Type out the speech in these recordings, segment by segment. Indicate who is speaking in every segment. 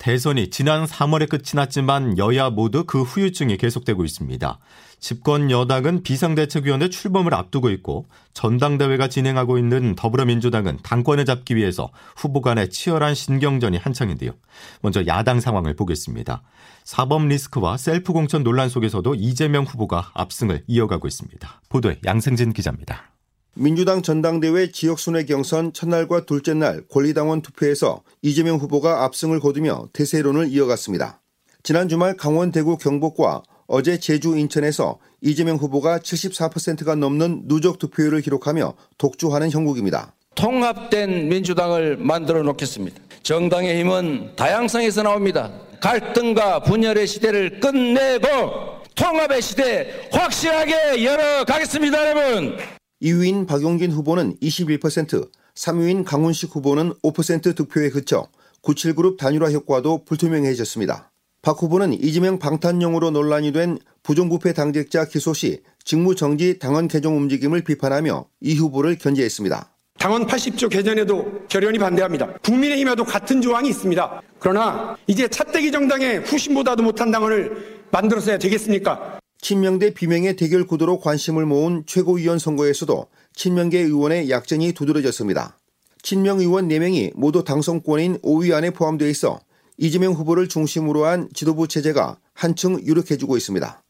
Speaker 1: 대선이 지난 3월에 끝이 났지만 여야 모두 그 후유증이 계속되고 있습니다. 집권 여당은 비상대책위원회 출범을 앞두고 있고 전당대회가 진행하고 있는 더불어민주당은 당권을 잡기 위해서 후보 간의 치열한 신경전이 한창인데요. 먼저 야당 상황을 보겠습니다. 사법 리스크와 셀프 공천 논란 속에서도 이재명 후보가 압승을 이어가고 있습니다. 보도에 양승진 기자입니다.
Speaker 2: 민주당 전당대회 지역순회 경선 첫날과 둘째 날 권리당원 투표에서 이재명 후보가 압승을 거두며 대세론을 이어갔습니다. 지난 주말 강원, 대구, 경북과 어제 제주, 인천에서 이재명 후보가 74%가 넘는 누적 득표율을 기록하며 독주하는 형국입니다.
Speaker 3: 통합된 민주당을 만들어 놓겠습니다. 정당의 힘은 다양성에서 나옵니다. 갈등과 분열의 시대를 끝내고 통합의 시대 확실하게 열어가겠습니다, 여러분.
Speaker 2: 2위인 박용진 후보는 21%, 3위인 강훈식 후보는 5% 득표에 그쳐 97그룹 단일화 효과도 불투명해졌습니다. 박 후보는 이재명 방탄용으로 논란이 된 부정부패 당직자 기소 시 직무정지 당원 개정 움직임을 비판하며 이 후보를 견제했습니다.
Speaker 4: 당원 80조 개정에도 결연히 반대합니다. 국민의힘에도 같은 조항이 있습니다. 그러나 이제 차떼기 정당의 후신보다도 못한 당원을 만들어서야 되겠습니까?
Speaker 2: 친명대 비명의 대결 구도로 관심을 모은 최고위원 선거에서도 친명계 의원의 약진이 두드러졌습니다. 친명 의원 4명이 모두 당선권인 5위 안에 포함되어 있어 이재명 후보를 중심으로 한 지도부 체제가 한층 유력해지고 있습니다.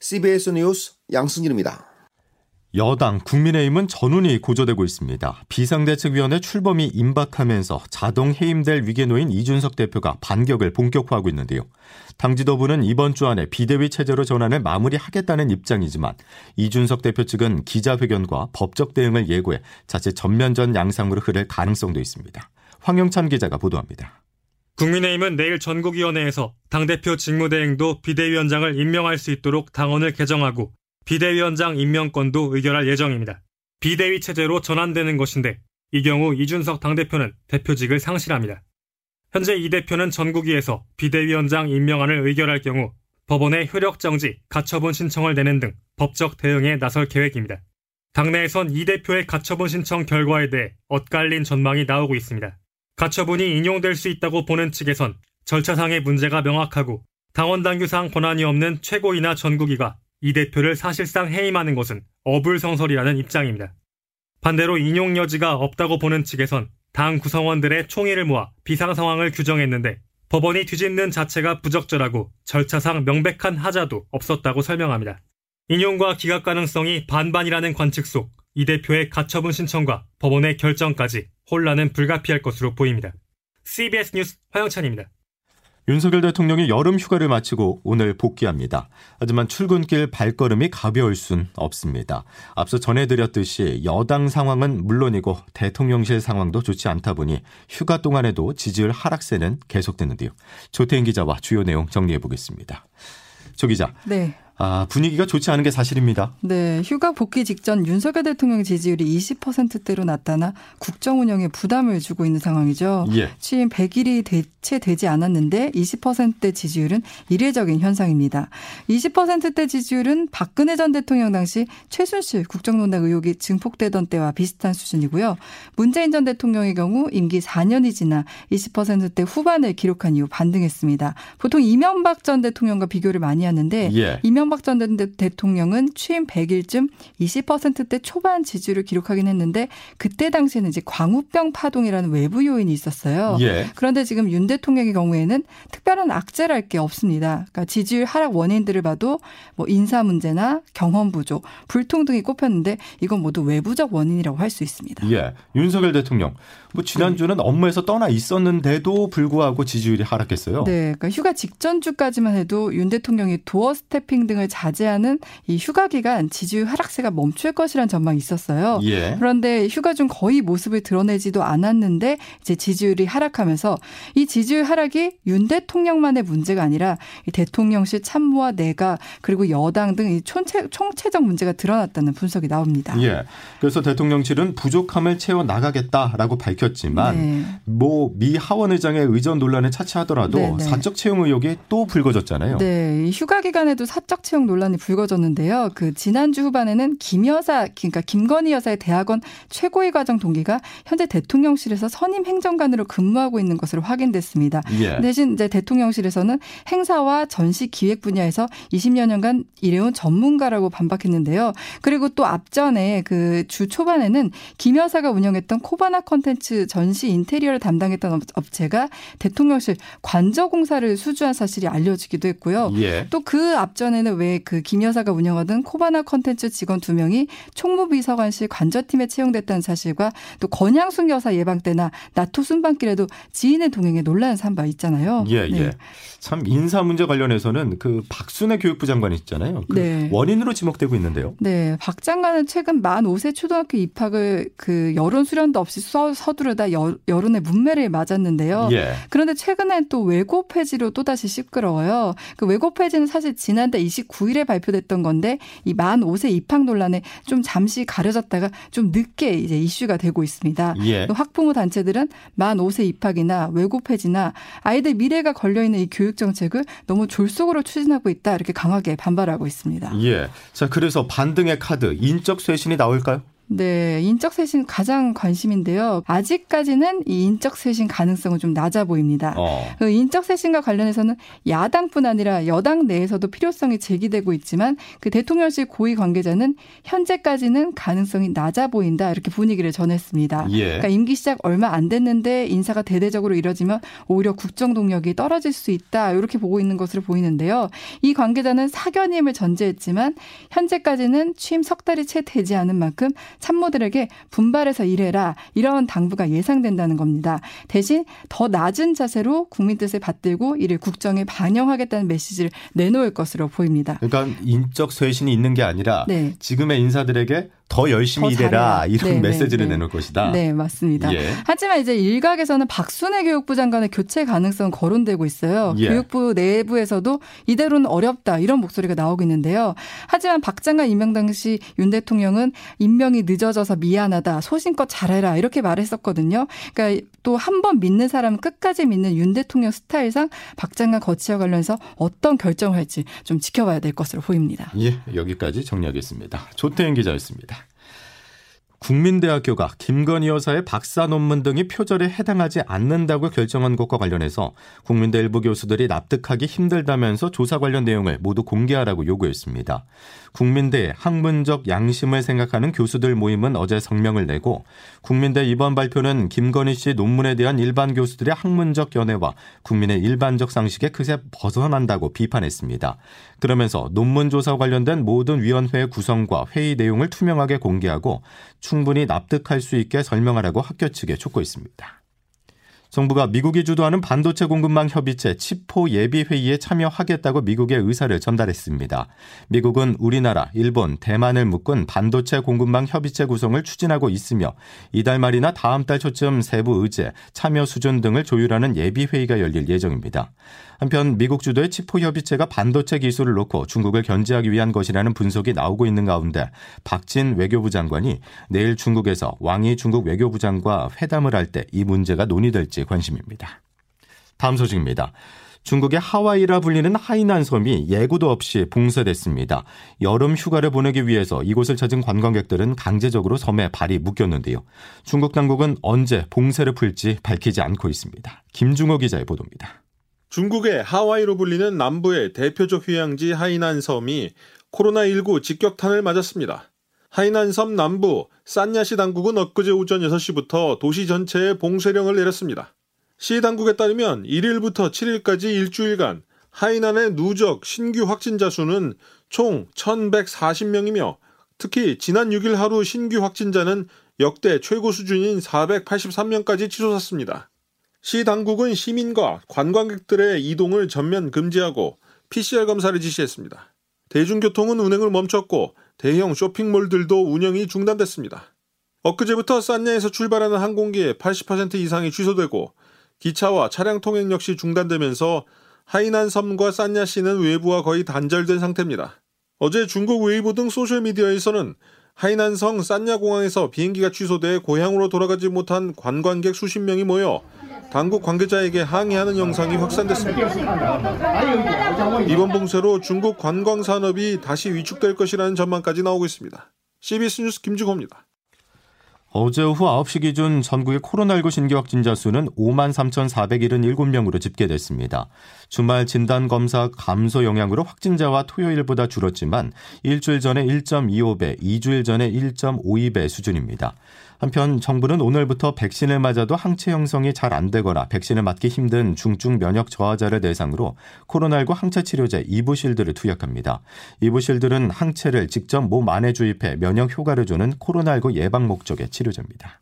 Speaker 2: CBS 뉴스 양승길입니다.
Speaker 1: 여당 국민의힘은 전운이 고조되고 있습니다. 비상대책위원회 출범이 임박하면서 자동 해임될 위기에 놓인 이준석 대표가 반격을 본격화하고 있는데요. 당 지도부는 이번 주 안에 비대위 체제로 전환을 마무리하겠다는 입장이지만 이준석 대표 측은 기자회견과 법적 대응을 예고해 자칫 전면전 양상으로 흐를 가능성도 있습니다. 황영찬 기자가 보도합니다.
Speaker 5: 국민의힘은 내일 전국위원회에서 당대표 직무대행도 비대위원장을 임명할 수 있도록 당원을 개정하고 비대위원장 임명권도 의결할 예정입니다. 비대위 체제로 전환되는 것인데 이 경우 이준석 당대표는 대표직을 상실합니다. 현재 이 대표는 전국위에서 비대위원장 임명안을 의결할 경우 법원에 효력정지, 가처분 신청을 내는 등 법적 대응에 나설 계획입니다. 당내에선 이 대표의 가처분 신청 결과에 대해 엇갈린 전망이 나오고 있습니다. 가처분이 인용될 수 있다고 보는 측에선 절차상의 문제가 명확하고 당원 당규상 권한이 없는 최고위나 전국위가 이 대표를 사실상 해임하는 것은 어불성설이라는 입장입니다. 반대로 인용 여지가 없다고 보는 측에선 당 구성원들의 총의를 모아 비상 상황을 규정했는데 법원이 뒤집는 자체가 부적절하고 절차상 명백한 하자도 없었다고 설명합니다. 인용과 기각 가능성이 반반이라는 관측 속 이 대표의 가처분 신청과 법원의 결정까지 혼란은 불가피할 것으로 보입니다. CBS 뉴스 화영찬입니다.
Speaker 1: 윤석열 대통령이 여름 휴가를 마치고 오늘 복귀합니다. 하지만 출근길 발걸음이 가벼울 순 없습니다. 앞서 전해드렸듯이 여당 상황은 물론이고 대통령실 상황도 좋지 않다 보니 휴가 동안에도 지지율 하락세는 계속되는데요. 조태인 기자와 주요 내용 정리해 보겠습니다. 조 기자.
Speaker 6: 네.
Speaker 1: 아, 분위기가 좋지 않은 게 사실입니다.
Speaker 6: 네, 휴가 복귀 직전 윤석열 대통령 지지율이 20%대로 나타나 국정 운영에 부담을 주고 있는 상황이죠.
Speaker 1: 예.
Speaker 6: 취임 100일이 대체 되지 않았는데 20%대 지지율은 이례적인 현상입니다. 20%대 지지율은 박근혜 전 대통령 당시 최순실 국정농단 의혹이 증폭되던 때와 비슷한 수준이고요. 문재인 전 대통령의 경우 임기 4년이 지나 20%대 후반을 기록한 이후 반등했습니다. 보통 이명박 전 대통령과 비교를 많이 하는데
Speaker 1: 예.
Speaker 6: 이명 박 전 대통령은 취임 100일쯤 20%대 초반 지지율을 기록하긴 했는데 그때 당시에는 이제 광우병 파동이라는 외부 요인이 있었어요.
Speaker 1: 예.
Speaker 6: 그런데 지금 윤 대통령의 경우에는 특별한 악재랄 게 없습니다. 그러니까 지지율 하락 원인들을 봐도 뭐 인사 문제나 경험 부족, 불통 등이 꼽혔는데 이건 모두 외부적 원인이라고 할 수 있습니다.
Speaker 1: 예. 윤석열 대통령 뭐 지난주는 업무에서 떠나 있었는데도 불구하고 지지율이 하락했어요.
Speaker 6: 네. 그러니까 휴가 직전 주까지만 해도 윤 대통령이 도어 스태핑 등 등을 자제하는 이 휴가 기간 지지율 하락세가 멈출 것이란 전망이 있었어요.
Speaker 1: 예.
Speaker 6: 그런데 휴가 중 거의 모습을 드러내지도 않았는데 이제 지지율이 하락하면서 이 지지율 하락이 윤 대통령만의 문제가 아니라 이 대통령실 참모와 내각 그리고 여당 등이 총체, 총체적 문제가 드러났다는 분석이 나옵니다.
Speaker 1: 예. 그래서 대통령실은 부족함을 채워 나가겠다라고 밝혔지만
Speaker 6: 네.
Speaker 1: 뭐미 하원 의장의 의전 논란에 차치하더라도
Speaker 6: 네, 네.
Speaker 1: 사적 채용 의혹이 또 불거졌잖아요.
Speaker 6: 네, 이 휴가 기간에도 사적 채용 논란이 불거졌는데요. 그 지난주 후반에는 김 여사, 그러니까 김건희 여사의 대학원 최고위 과정 동기가 현재 대통령실에서 선임 행정관으로 근무하고 있는 것으로 확인됐습니다.
Speaker 1: 예.
Speaker 6: 대신 이제 대통령실에서는 행사와 전시 기획 분야에서 20여 년간 일해온 전문가라고 반박했는데요. 그리고 또 앞전에 그 주 초반에는 김 여사가 운영했던 코바나 컨텐츠 전시 인테리어를 담당했던 업- 업체가 대통령실 관저공사를 수주한 사실이 알려지기도 했고요.
Speaker 1: 예.
Speaker 6: 또그 앞전에는 왜 그 김 여사가 운영하던 코바나 컨텐츠 직원 두 명이 총무비서관실 관저팀에 채용됐다는 사실과 또 권양숙 여사 예방 때나 나토 순방길에도 지인의 동행에 논란을 산바 있잖아요.
Speaker 1: 예,
Speaker 6: 네.
Speaker 1: 예. 참 인사 문제 관련해서는 그 박순애 교육부 장관이 있잖아요. 그
Speaker 6: 네.
Speaker 1: 원인으로 지목되고 있는데요.
Speaker 6: 네, 박 장관은 최근 만 5세 초등학교 입학을 그 여론 수련도 없이 서, 서두르다 여, 여론의 문매를 맞았는데요.
Speaker 1: 예.
Speaker 6: 그런데 최근엔 또 외고 폐지로 또다시 시끄러워요. 그 외고 폐지는 사실 지난달 29일에 발표됐던 건데 이 만 5세 입학 논란에 좀 잠시 가려졌다가 좀 늦게 이제 이슈가 되고 있습니다.
Speaker 1: 예.
Speaker 6: 또 학부모 단체들은 만 5세 입학이나 외고 폐지나 아이들 미래가 걸려 있는 이 교육 정책을 너무 졸속으로 추진하고 있다 이렇게 강하게 반발하고 있습니다.
Speaker 1: 예. 자, 그래서 반등의 카드 인적 쇄신이 나올까요?
Speaker 6: 네, 인적 쇄신 가장 관심인데요. 아직까지는 이 인적 쇄신 가능성은 좀 낮아 보입니다.
Speaker 1: 어.
Speaker 6: 그 인적 쇄신과 관련해서는 야당뿐 아니라 여당 내에서도 필요성이 제기되고 있지만 그 대통령실 고위 관계자는 현재까지는 가능성이 낮아 보인다 이렇게 분위기를 전했습니다.
Speaker 1: 예.
Speaker 6: 그러니까 임기 시작 얼마 안 됐는데 인사가 대대적으로 이뤄지면 오히려 국정 동력이 떨어질 수 있다 이렇게 보고 있는 것으로 보이는데요. 이 관계자는 사견임을 전제했지만 현재까지는 취임 석 달이 채 되지 않은 만큼 참모들에게 분발해서 일해라 이런 당부가 예상된다는 겁니다. 대신 더 낮은 자세로 국민 뜻을 받들고 이를 국정에 반영하겠다는 메시지를 내놓을 것으로 보입니다.
Speaker 1: 그러니까 인적 쇄신이 있는 게 아니라
Speaker 6: 네.
Speaker 1: 지금의 인사들에게 더 열심히
Speaker 6: 더
Speaker 1: 일해라. 이런
Speaker 6: 네,
Speaker 1: 메시지를
Speaker 6: 네, 네.
Speaker 1: 내놓을 것이다.
Speaker 6: 네, 맞습니다.
Speaker 1: 예.
Speaker 6: 하지만 이제 일각에서는 박순애 교육부 장관의 교체 가능성 거론되고 있어요.
Speaker 1: 예.
Speaker 6: 교육부 내부에서도 이대로는 어렵다 이런 목소리가 나오고 있는데요. 하지만 박 장관 임명 당시 윤 대통령은 임명이 늦어져서 미안하다, 소신껏 잘해라 이렇게 말했었거든요. 그러니까 또 한 번 믿는 사람은 끝까지 믿는 윤 대통령 스타일상 박 장관 거치와 관련해서 어떤 결정을 할지 좀 지켜봐야 될 것으로 보입니다.
Speaker 1: 예, 여기까지 정리하겠습니다. 조태현 기자였습니다. 국민대학교가 김건희 여사의 박사 논문 등이 표절에 해당하지 않는다고 결정한 것과 관련해서 국민대 일부 교수들이 납득하기 힘들다면서 조사 관련 내용을 모두 공개하라고 요구했습니다. 국민대 학문적 양심을 생각하는 교수들 모임은 어제 성명을 내고 국민대 이번 발표는 김건희 씨 논문에 대한 일반 교수들의 학문적 연애와 국민의 일반적 상식에 그새 벗어난다고 비판했습니다. 그러면서 논문 조사 관련된 모든 위원회 구성과 회의 내용을 투명하게 공개하고 충분히 납득할 수 있게 설명하라고 학교 측에 촉구했습니다. 정부가 미국이 주도하는 반도체 공급망 협의체 치포 예비 회의에 참여하겠다고 미국의 의사를 전달했습니다. 미국은 우리나라, 일본, 대만을 묶은 반도체 공급망 협의체 구성을 추진하고 있으며 이달 말이나 다음 달 초쯤 세부 의제, 참여 수준 등을 조율하는 예비 회의가 열릴 예정입니다. 한편 미국 주도의 치포 협의체가 반도체 기술을 놓고 중국을 견제하기 위한 것이라는 분석이 나오고 있는 가운데 박진 외교부 장관이 내일 중국에서 왕이 중국 외교부 장과 회담을 할 때 이 문제가 논의될지 관심입니다. 다음 소식입니다. 중국의 하와이라 불리는 하이난 섬이 예고도 없이 봉쇄됐습니다. 여름 휴가를 보내기 위해서 이곳을 찾은 관광객들은 강제적으로 섬에 발이 묶였는데요. 중국 당국은 언제 봉쇄를 풀지 밝히지 않고 있습니다. 김중호 기자의 보도입니다.
Speaker 7: 중국의 하와이로 불리는 남부의 대표적 휴양지 하이난 섬이 코로나19 직격탄을 맞았습니다. 하이난 섬 남부 산야시 당국은 엊그제 오전 6시부터 도시 전체에 봉쇄령을 내렸습니다. 시 당국에 따르면 1일부터 7일까지 일주일간 하이난의 누적 신규 확진자 수는 총 1,140명이며 특히 지난 6일 하루 신규 확진자는 역대 최고 수준인 483명까지 치솟았습니다. 시 당국은 시민과 관광객들의 이동을 전면 금지하고 PCR 검사를 지시했습니다. 대중교통은 운행을 멈췄고 대형 쇼핑몰들도 운영이 중단됐습니다. 엊그제부터 산야에서 출발하는 항공기의 80% 이상이 취소되고 기차와 차량 통행 역시 중단되면서 하이난 섬과 산야시는 외부와 거의 단절된 상태입니다. 어제 중국 웨이보 등 소셜미디어에서는 하이난성 산야공항에서 비행기가 취소돼 고향으로 돌아가지 못한 관광객 수십 명이 모여 당국 관계자에게 항의하는 영상이 확산됐습니다. 이번 봉쇄로 중국 관광 산업이 다시 위축될 것이라는 전망까지 나오고 있습니다. CBS 뉴스 김주호입니다.
Speaker 1: 어제 오후 9시 기준 전국의 코로나19 신규 확진자 수는 5만 3,477명으로 집계됐습니다. 주말 진단검사 감소 영향으로 확진자와 토요일보다 줄었지만 일주일 전에 1.25배, 2주일 전에 1.52배 수준입니다. 한편 정부는 오늘부터 백신을 맞아도 항체 형성이 잘 안 되거나 백신을 맞기 힘든 중증 면역 저하자를 대상으로 코로나19 항체 치료제 이부실드를 투약합니다. 이부실드는 항체를 직접 몸 안에 주입해 면역 효과를 주는 코로나19 예방 목적의 치료제입니다.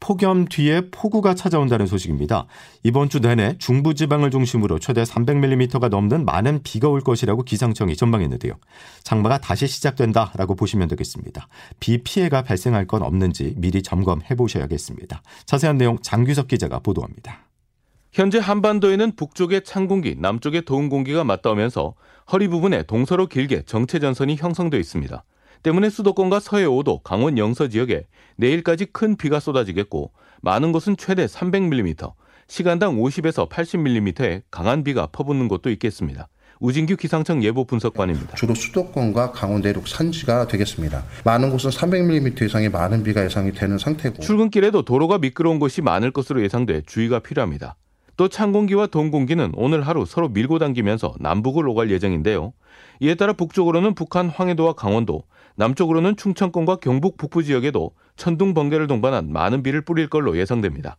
Speaker 1: 폭염 뒤에 폭우가 찾아온다는 소식입니다. 이번 주 내내 중부지방을 중심으로 최대 300mm가 넘는 많은 비가 올 것이라고 기상청이 전망했는데요. 장마가 다시 시작된다라고 보시면 되겠습니다. 비 피해가 발생할 건 없는지 미리 점검해 보셔야겠습니다. 자세한 내용 장규석 기자가 보도합니다.
Speaker 8: 현재 한반도에는 북쪽의 찬 공기, 남쪽의 더운 공기가 맞닿으면서 허리 부분에 동서로 길게 정체 전선이 형성되어 있습니다. 때문에 수도권과 서해 5도, 강원 영서 지역에 내일까지 큰 비가 쏟아지겠고 많은 곳은 최대 300mm, 시간당 50에서 80mm의 강한 비가 퍼붓는 곳도 있겠습니다. 우진규 기상청 예보 분석관입니다.
Speaker 9: 주로 수도권과 강원 내륙 산지가 되겠습니다. 많은 곳은 300mm 이상의 많은 비가 예상이 되는 상태고
Speaker 8: 출근길에도 도로가 미끄러운 곳이 많을 것으로 예상돼 주의가 필요합니다. 또 찬 공기와 더운 공기는 오늘 하루 서로 밀고 당기면서 남북을 오갈 예정인데요. 이에 따라 북쪽으로는 북한 황해도와 강원도, 남쪽으로는 충청권과 경북 북부 지역에도 천둥 번개를 동반한 많은 비를 뿌릴 걸로 예상됩니다.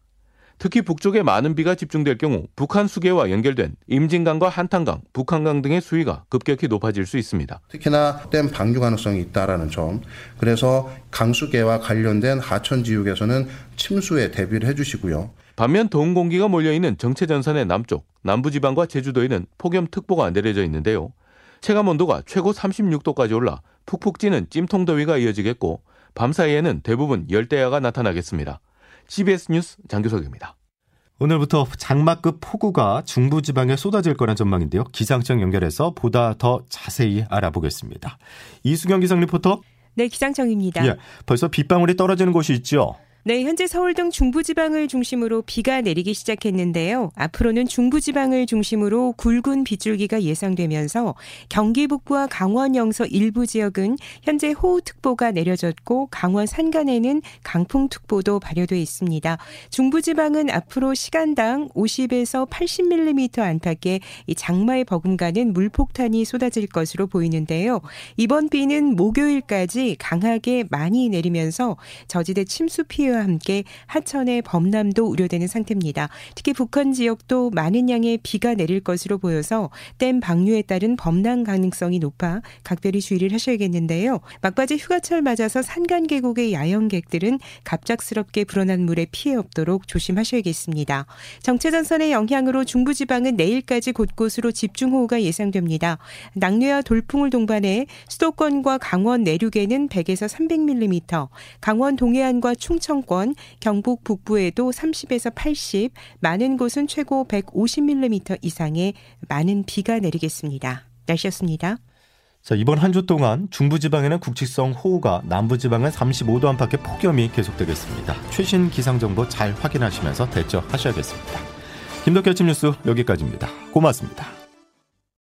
Speaker 8: 특히 북쪽에 많은 비가 집중될 경우 북한 수계와 연결된 임진강과 한탄강, 북한강 등의 수위가 급격히 높아질 수 있습니다.
Speaker 9: 특히나 댐 방류 가능성이 있다라는 점. 그래서 강수계와 관련된 하천 지역에서는 침수에 대비를 해주시고요.
Speaker 8: 반면 더운 공기가 몰려있는 정체전선의 남쪽, 남부지방과 제주도에는 폭염특보가 내려져 있는데요. 체감 온도가 최고 36도까지 올라 푹푹 찌는 찜통더위가 이어지겠고 밤 사이에는 대부분 열대야가 나타나겠습니다. CBS 뉴스 장규석입니다.
Speaker 1: 오늘부터 장마급 폭우가 중부지방에 쏟아질 거란 전망인데요. 기상청 연결해서 보다 더 자세히 알아보겠습니다. 이수경 기상 리포터.
Speaker 10: 네, 기상청입니다.
Speaker 1: 예, 벌써 빗방울이 떨어지는 곳이 있죠.
Speaker 10: 네, 현재 서울 등 중부지방을 중심으로 비가 내리기 시작했는데요. 앞으로는 중부지방을 중심으로 굵은 빗줄기가 예상되면서 경기 북부와 강원 영서 일부 지역은 현재 호우특보가 내려졌고 강원 산간에는 강풍특보도 발효돼 있습니다. 중부지방은 앞으로 시간당 50에서 80mm 안팎의 장마에 버금가는 물폭탄이 쏟아질 것으로 보이는데요. 이번 비는 목요일까지 강하게 많이 내리면서 저지대 침수 피해와 비와 함께 하천의 범람도 우려되는 상태입니다. 특히 북한 지역도 많은 양의 비가 내릴 것으로 보여서 댐 방류에 따른 범람 가능성이 높아 각별히 주의를 하셔야겠는데요. 막바지 휴가철 맞아서 산간 계곡의 야영객들은 갑작스럽게 불어난 물에 피해 없도록 조심하셔야겠습니다. 정체전선의 영향으로 중부지방은 내일까지 곳곳으로 집중호우가 예상됩니다. 낙뢰와 돌풍을 동반해 수도권과 강원 내륙에는 100에서 300mm, 강원 동해안과 충청 수도권, 경북 북부에도 30에서 80, 많은 곳은 최고 150mm 이상의 많은 비가 내리겠습니다. 날씨였습니다.
Speaker 1: 자, 이번 한 주 동안 중부지방에는 국지성 호우가, 남부지방은 35도 안팎의 폭염이 계속되겠습니다. 최신 기상정보 잘 확인하시면서 대처하셔야겠습니다. 김덕기 아침 뉴스 여기까지입니다. 고맙습니다.